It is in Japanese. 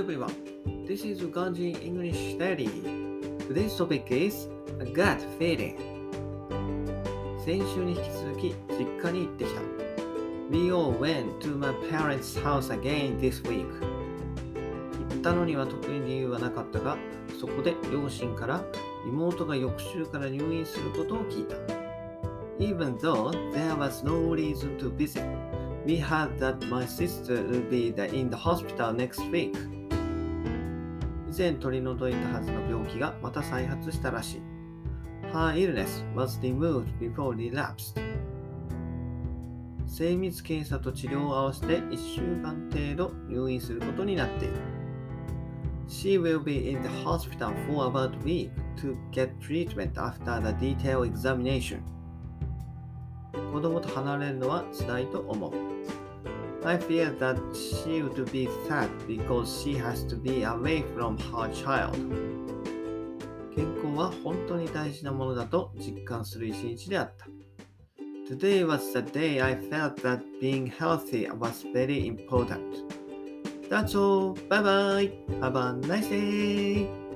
everyone, this is Ugandan English Study. Today's topic is a gut feeling. 先週に引き続き実家に行ってきた。We all went to my parents' house again this week. 行ったのには特に理由はなかったが、そこで両親から妹が翌週から入院することを聞いた。Even though there was no reason to visit, we heard that my sister will be in the hospital next week. 以前取り除いたはずの病気がまた再発したらしい。Her illness was removed before relapsed. 精密検査と治療を合わせて1週間程度入院することになっている。She will be in the hospital for about a week to get treatment after the detailed examination. 子供と離れるのは辛いと思う。I fear that she would be sad because she has to be away from her child. 健康は本当に大事なものだと実感する一日であった。Today was the day I felt that being healthy was very important. That's all. Bye bye. Have a nice day.